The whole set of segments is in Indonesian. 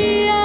setia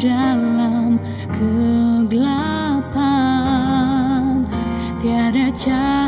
dalam kegelapan. Tiada cara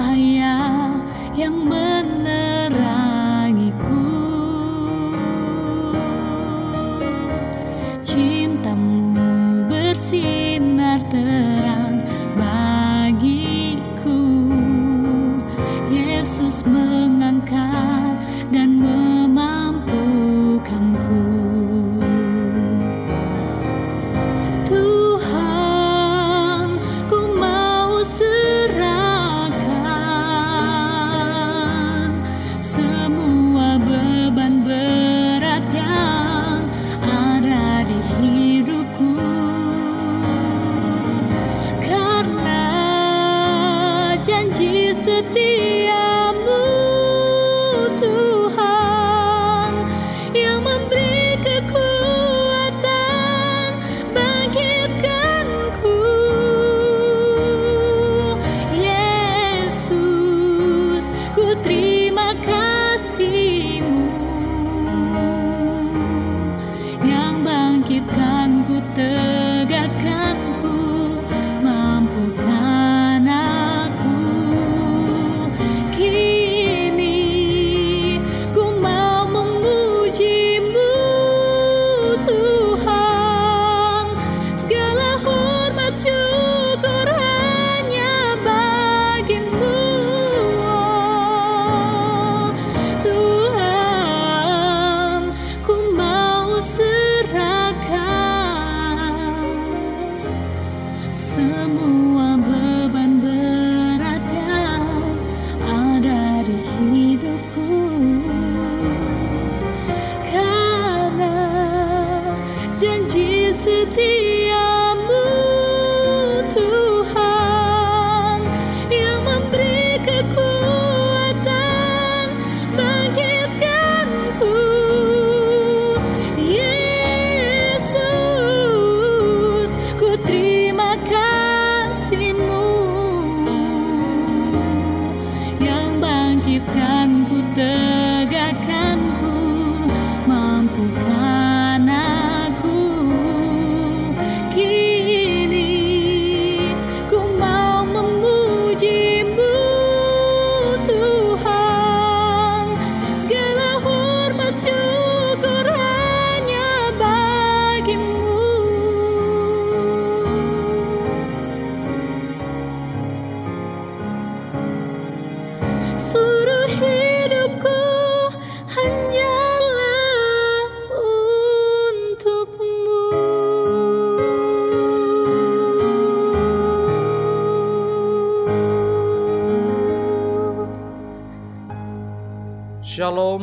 目光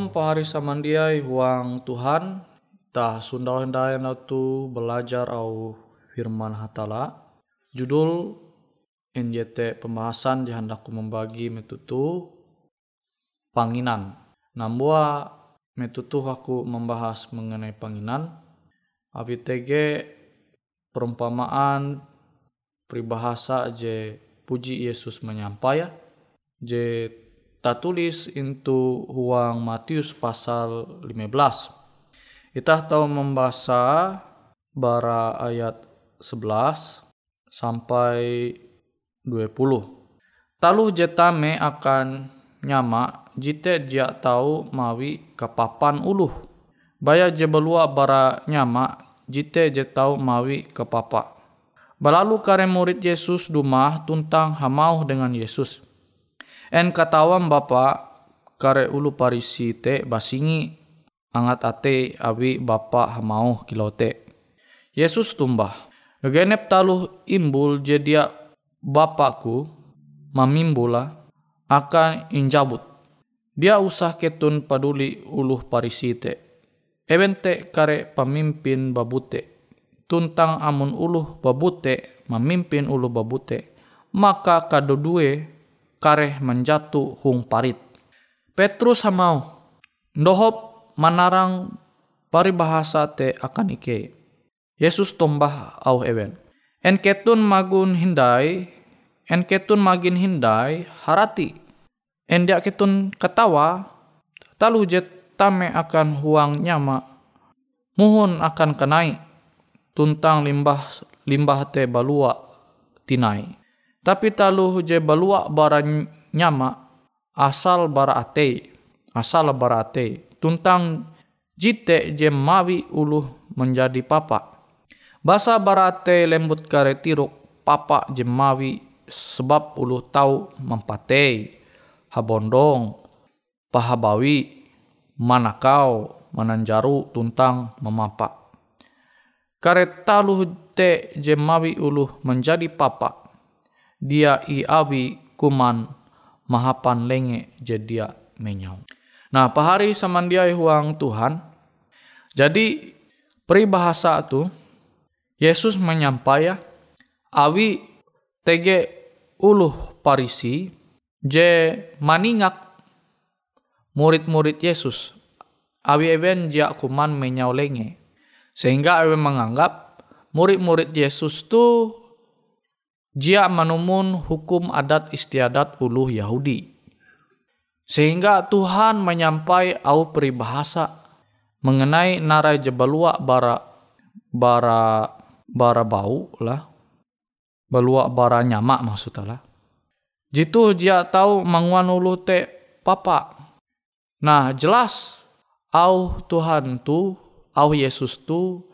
pahari samandiai huang Tuhan tah sunda hendai tu belajar au firman hatala. Judul NJT pembahasan jahandaku membagi metutu panginan. Nambua metutu aku membahas mengenai panginan. ABTG perumpamaan peribahasa je puji Yesus menyampaikan je tak tulis into huang Matius pasal 15. Kita tahu membaca bara ayat 11 sampai 20. Talu jetame akan nyama jite dia tahu mawi kepapan uluh. Baya je belua bara nyama jite je tahu mawi kepapa. Balalu kare murid Yesus dumah tuntang hamau dengan Yesus. En katawan bapa kare ulu parisi te basingi angat ate awi bapa hamau kilote. Yesus tumbah. Genep taluh imbul jedia bapakku mamimbula akan injabut. Dia usah ketun paduli uluh parisi te. Ebente kare pemimpin babute. Tuntang amun uluh babute memimpin uluh babute. Maka kadodue kareh menjatuh hung parit. Petrus hamau ndohop manarang paribahasa te akan ike. Yesus tombah au ewen. En ketun magun hindai, en ketun magin hindai harati. En dia ketun ketawa, talu jet tame akan huang nyama. Muhun akan kenai, tuntang limbah limbah te balua tinai. Tapi talu je balua bara nyama asal bara ate, asal bara ate. Tuntang jite je mawi uluh menjadi papa. Basa barate lembut kare tiruk papa je mawi sebab uluh tau mempatei, habondong, pahabawi, manakau, mananjaru tuntang memapa. Kare talu te je mawi uluh menjadi papa dia i awi kuman mahapan lenge jedia menyau. Nah, pahari samandiai huang Tuhan. Jadi peribahasa tu Yesus menyampaikan awi tege uluh parisi je maningak murid-murid Yesus awi even dia kuman menyau lenge sehingga awi menganggap murid-murid Yesus tu jia manumun hukum adat istiadat uluh Yahudi. Sehingga Tuhan menyampai au peribahasa mengenai narai jebalua bara bara bara bau lah. Balua bara nyama maksudnya lah. Jitu jia tahu manguan ulu te papa. Nah jelas au Tuhan tu, au Yesus tu,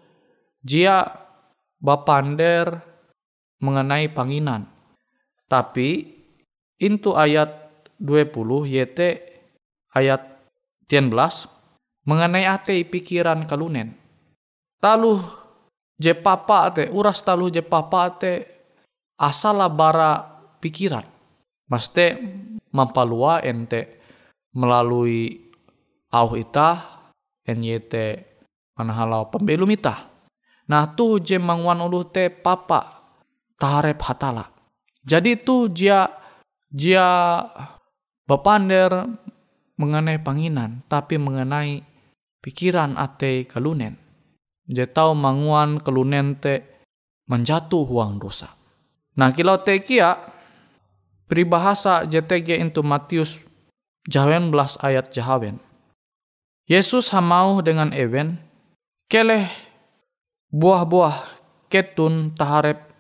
jia bapander mengenai panginan. Tapi itu ayat 20 YT ayat 13 mengenai ate pikiran kalunen. Taluh je papa te uras taluh je papa te asala bara pikiran. Maste mampalua ente melalui au ita NYT manahalau pembelum ita. Nah tu je mangwan ulu te papa tarep hatala. Jadi tu dia dia bepander mengenai panginan, tapi mengenai pikiran ate kalunen. Dia tahu manguan kalunen te menjatuh huang dosa. Nah kilau te kia peribahasa JTG itu Matius jawen belas ayat jahawen. Yesus hamau dengan ewen, keleh buah-buah ketun taharep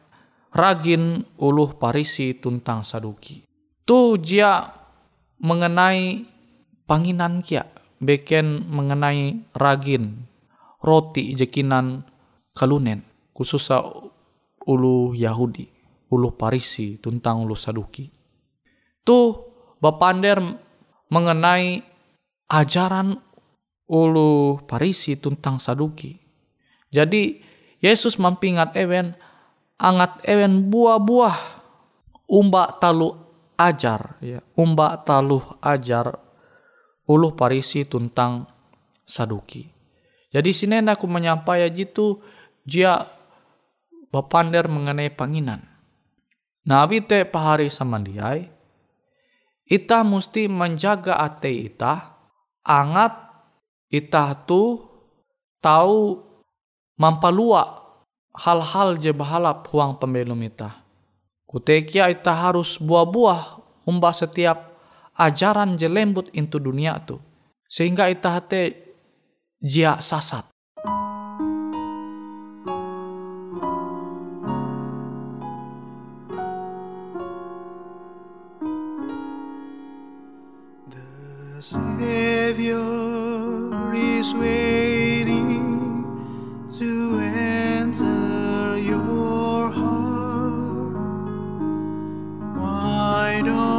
ragin uluh parisi tuntang saduki. Tu jia mengenai panginan kia, beken mengenai ragin roti jekinan kalunen, khususnya ulu Yahudi, ulu Parisi, tuntang ulu Saduki. Tu bapander mengenai ajaran ulu Parisi tuntang Saduki. Jadi Yesus mampingat ewen angat ewen buah-buah umba talu ajar ya umba talu ajar ulu Parisi tuntang Saduki. Jadi sini aku menyampaikan jitu jia bapander mengenai panginan. Nabi te pahari sama dia, ita mesti menjaga ate ita, angat ita tu tahu mampalua hal-hal je bahalap huang pembelum ita. Kutekia ita harus buah-buah umba setiap ajaran je lembut into dunia tu. Sehingga ita hate jia sasat. light.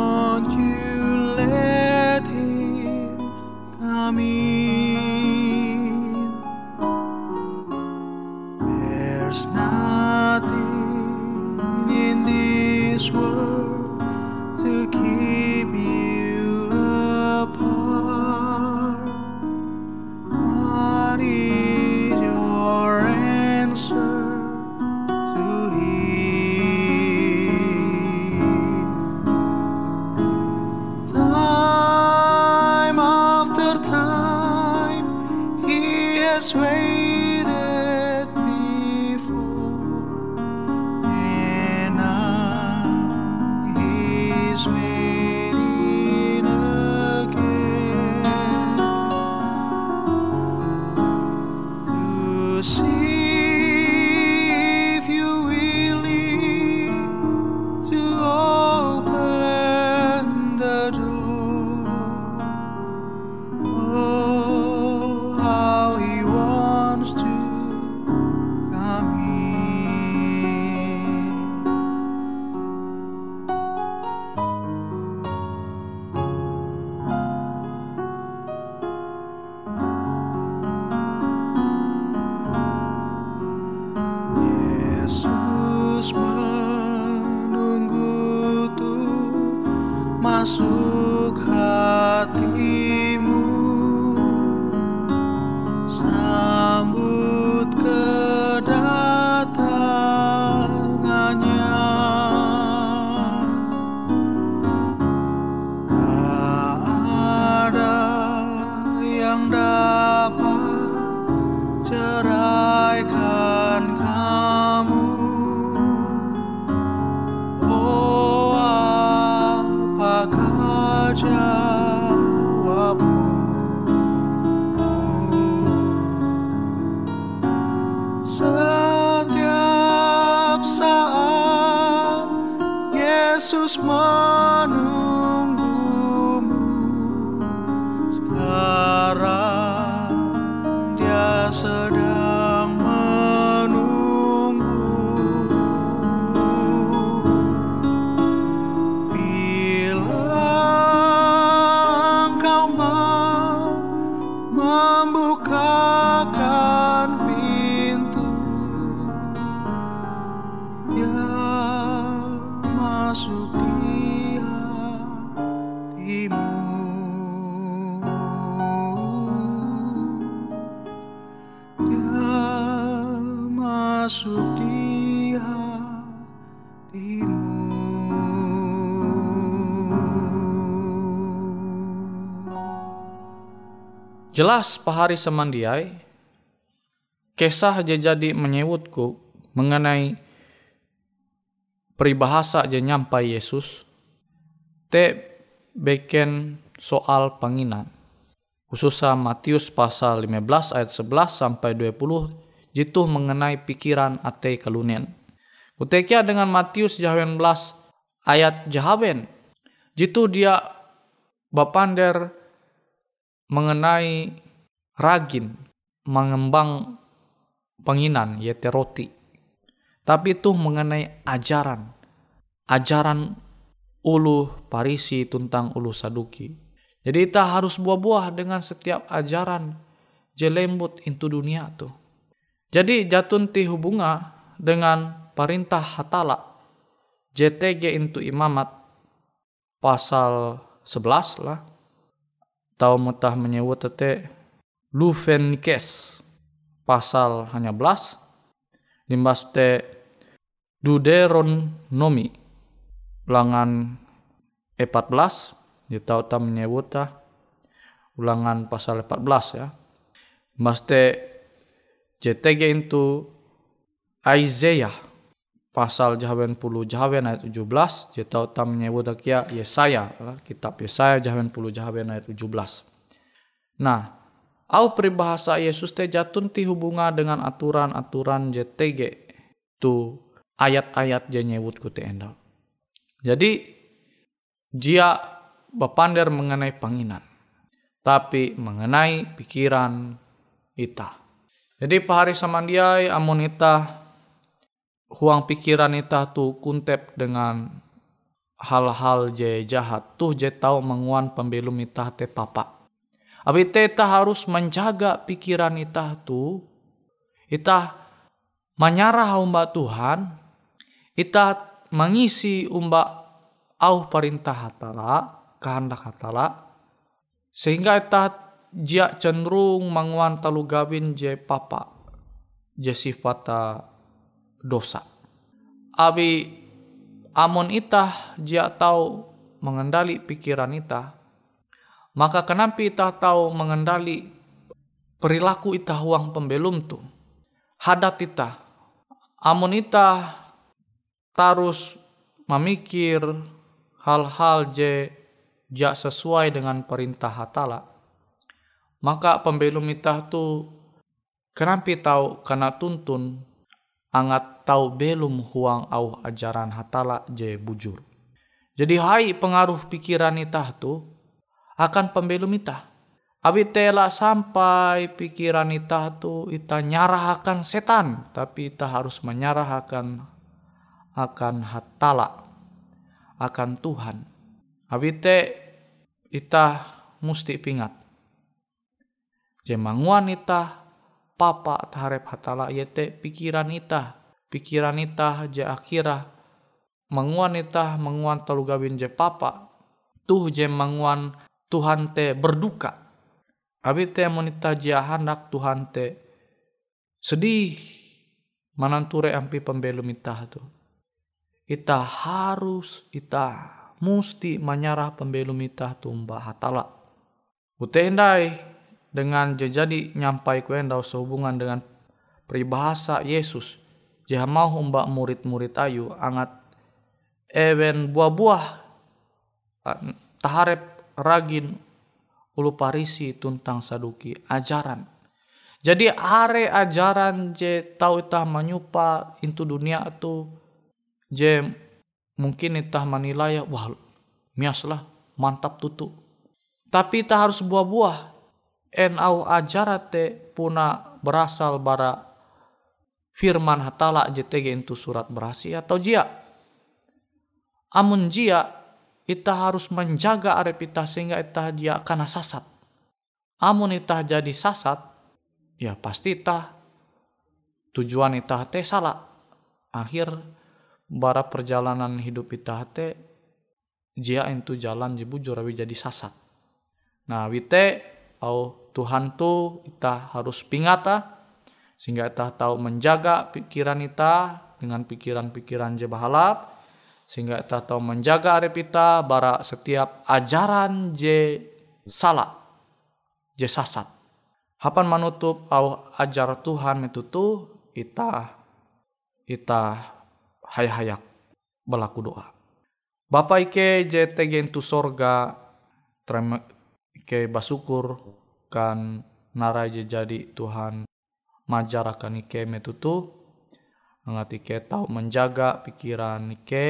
See Jelas pahari semandiai, kisah je jadi menyewutku mengenai peribahasa je nyampai Yesus, te beken soal penginan. Khususnya Matius pasal 15 ayat 11 sampai 20 jitu mengenai pikiran ate kelunen. Kutekia dengan Matius 18 ayat jahaben. Jitu dia bapander mengenai ragin mengembang penginan yaitu roti. Tapi itu mengenai ajaran. Ajaran ulu parisi tentang ulu saduki. Jadi kita harus buah-buah dengan setiap ajaran jelembut into dunia tuh. Jadi jatun ti hubunga dengan perintah hatala JTG into imamat pasal 11 lah. Tahu mutah menyebut tete Lufenikes pasal hanya belas limbas te Duderonomi ulangan 14 di tahu tam menyebut ulangan pasal 14 ya. Limbas te JTG itu Isaiah pasal jahaben puluh jahaben ayat 17 dia tahu tam menyebut kia Yesaya kitab Yesaya jahaben puluh jahaben ayat 17 nah au peribahasa Yesus teh jatun ti hubunga dengan aturan-aturan JTG tu ayat-ayat je nyebut ku endal. Jadi dia bapander mengenai panginan, tapi mengenai pikiran ita. Jadi pahari samandiai amun ita huang pikiran ita tu kuntep dengan hal-hal je jahat. Tuh je tau menguan pembelum ita te papa. Abi ita harus menjaga pikiran ita tu. Ita menyarah umba Tuhan. Ita mengisi umba au perintah hatala kehendak hatala. Sehingga ita jia cenderung menguan talu gawin je papa je sifata dosa. Abi amun ita jia tahu mengendali pikiran ita maka kenapa ita tahu mengendali perilaku ita huang pembelum tu. Hadat ita amun ita tarus memikir hal-hal je jak sesuai dengan perintah hatala. Maka pembelum ita tu kenapa tahu kena tuntun angat tahu belum huang au ajaran hatala je bujur jadi hai pengaruh pikiran ita tu akan pembelum ita Abi tela sampai pikiran ita tu ita nyarah akan setan, tapi ita harus menyarah akan hatala, akan Tuhan. Abi te ita musti pingat. Jemanguan ita papa taharep hatala yete pikiran ita, pikiran ita je akhirah menguan ita menguan telu gawin je papa tuh je menguan Tuhan te berduka Abi te monita jia hendak Tuhan te sedih mananture ampi pembelum ita tu. Ita harus ita musti menyarah pembelum ita tu mbah hatala. Utendai dengan jadi nyampai ku endau sehubungan dengan peribahasa Yesus. Jika mau mbak murid-murid ayu angat even buah-buah taharep ragin ulu parisi tuntang saduki ajaran. Jadi are ajaran je tau itah menyupa into dunia tu je mungkin itah menilai wah mias lah mantap tutu. Tapi itah harus buah-buah en au ajaran te puna berasal bara firman hatala JTG itu surat berasi atau jia. Amun jia Ita harus menjaga arep ita sehingga ita dia karena sasat. Amun ita jadi sasat, ya pasti ita tujuan ita teh salah. Akhir bara perjalanan hidup ita teh jia itu jalan jebujur jadi sasat. Nah wite au Tuhan tu ita harus pingata sehingga ita tahu menjaga pikiran ita dengan pikiran-pikiran je bahalap sehingga kita tahu menjaga arep kita bara setiap ajaran je salah je sasat. Hapan manutup au ajar Tuhan itu tuh kita kita hay-hayak berlaku doa. Bapak Ike JTG itu sorga Ike basukur kan narai je jadi Tuhan majarakan Ike metutu. Ngat Ike tahu menjaga pikiran Ike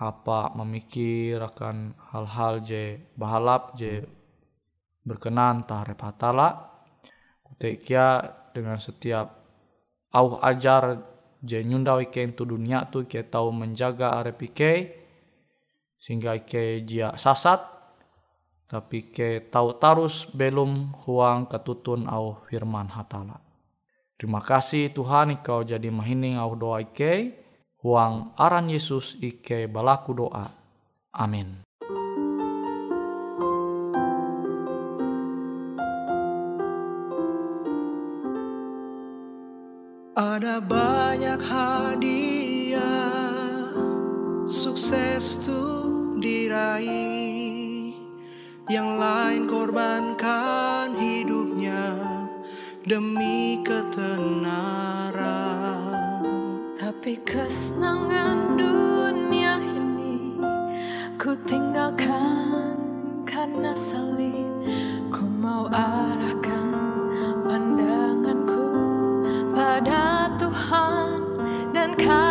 apa memikir akan hal-hal je bahalap je berkenan taharep hatala kutek kia dengan setiap au ajar je nyundau Ike itu dunia tu Ike tahu menjaga arep Ike sehingga Ike jia sasat tapi ke tahu tarus belum huang ketutun au firman hatala. Terima kasih Tuhan Ikau jadi mahining au doa ike huang aran Yesus ike balaku doa. Amin. Ada banyak hadiah Sukses tuh diraih Yang lain korbankan hidupnya Demi ketenaran. Tapi kesenangan dunia ini Ku tinggalkan karena salib. Ku mau arahkan pandanganku pada Tuhan dan kasihnya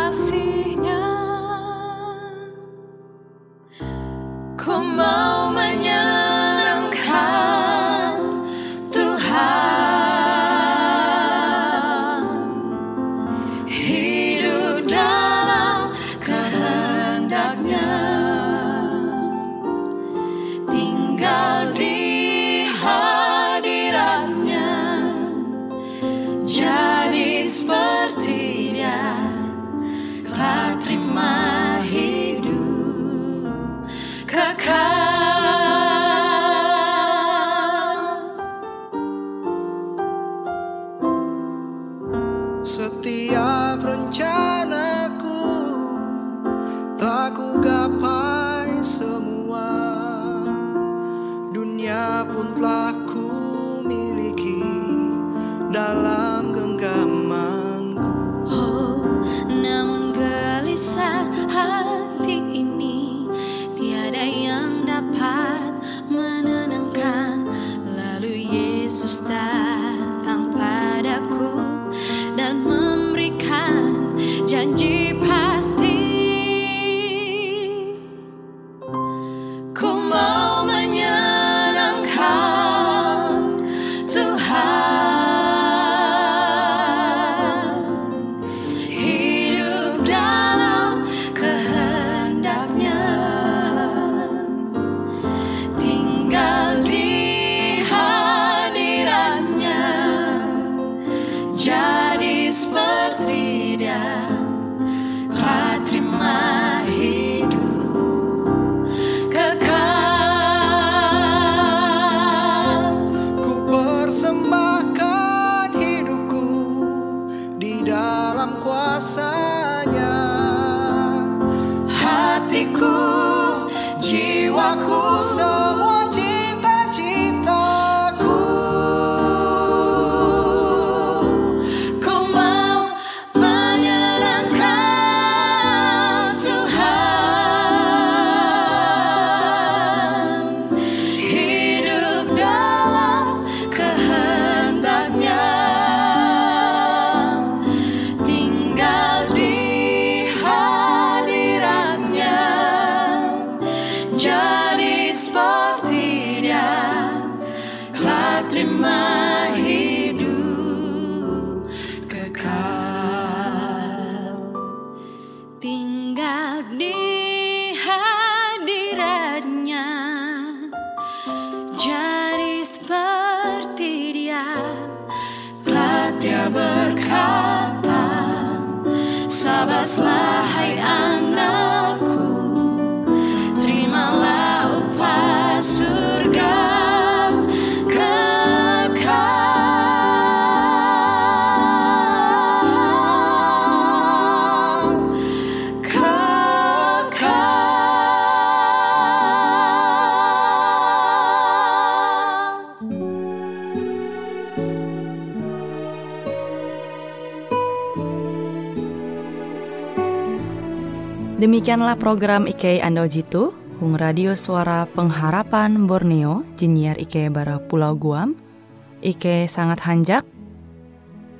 I could someone sabarlah hai anakku Demikianlah program IK Ando Jitu. Hung Radio Suara Pengharapan Borneo Jinier Ike bara Pulau Guam Ike sangat hanjak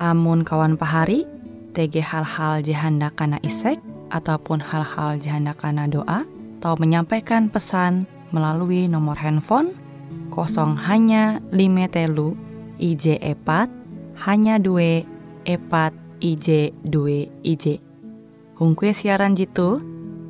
Amun kawan pahari TG hal-hal jihanda kana isek Ataupun hal-hal jihanda kana doa Atau menyampaikan pesan melalui nomor handphone kosong hanya lima telu IJ epat hanya dua epat IJ dua IJ Hung kue siaran jitu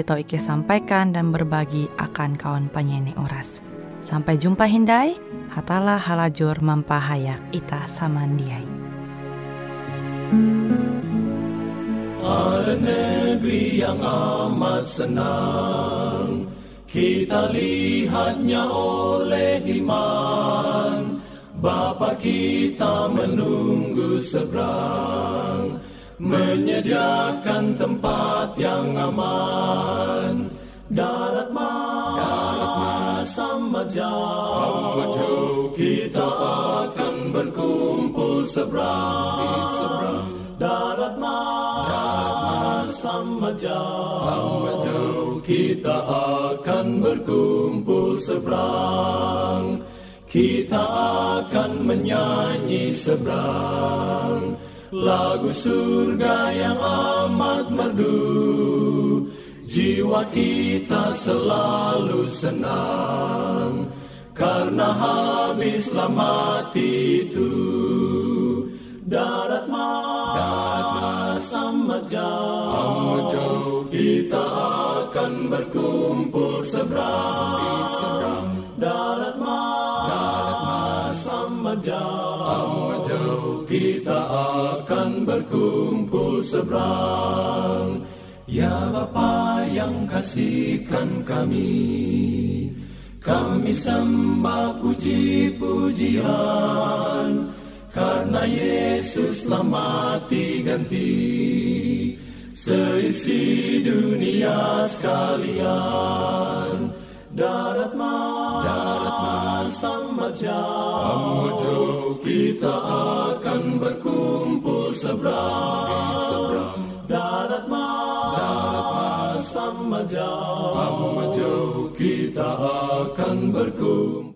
tau Ike sampaikan dan berbagi akan kawan penyanyi Uras. Sampai jumpa Hindai, hatalah halajur mampahayak ita samandiai. Ada negeri yang amat senang Kita lihatnya oleh iman Bapa kita menunggu seberang Menyediakan tempat yang aman. Darat darat sama jauh. Kita akan berkumpul seberang, seberang. Darat sama jauh. Kita akan berkumpul seberang Kita akan menyanyi seberang Lagu surga yang amat merdu. Jiwa kita selalu senang Karena habislah mati itu. Darat mas, amat jauh, Kita akan berkumpul seberang. Darat mas, amat jauh Kita akan berkumpul seberang. Ya Bapa yang kasihkan kami Kami sembah puji-pujian. Karena Yesus telah mati ganti Seisi dunia sekalian. Darat mas, darat amat jauh Kita akan berkumpul seberang. Darat mas, darat mas Kita akan berkumpul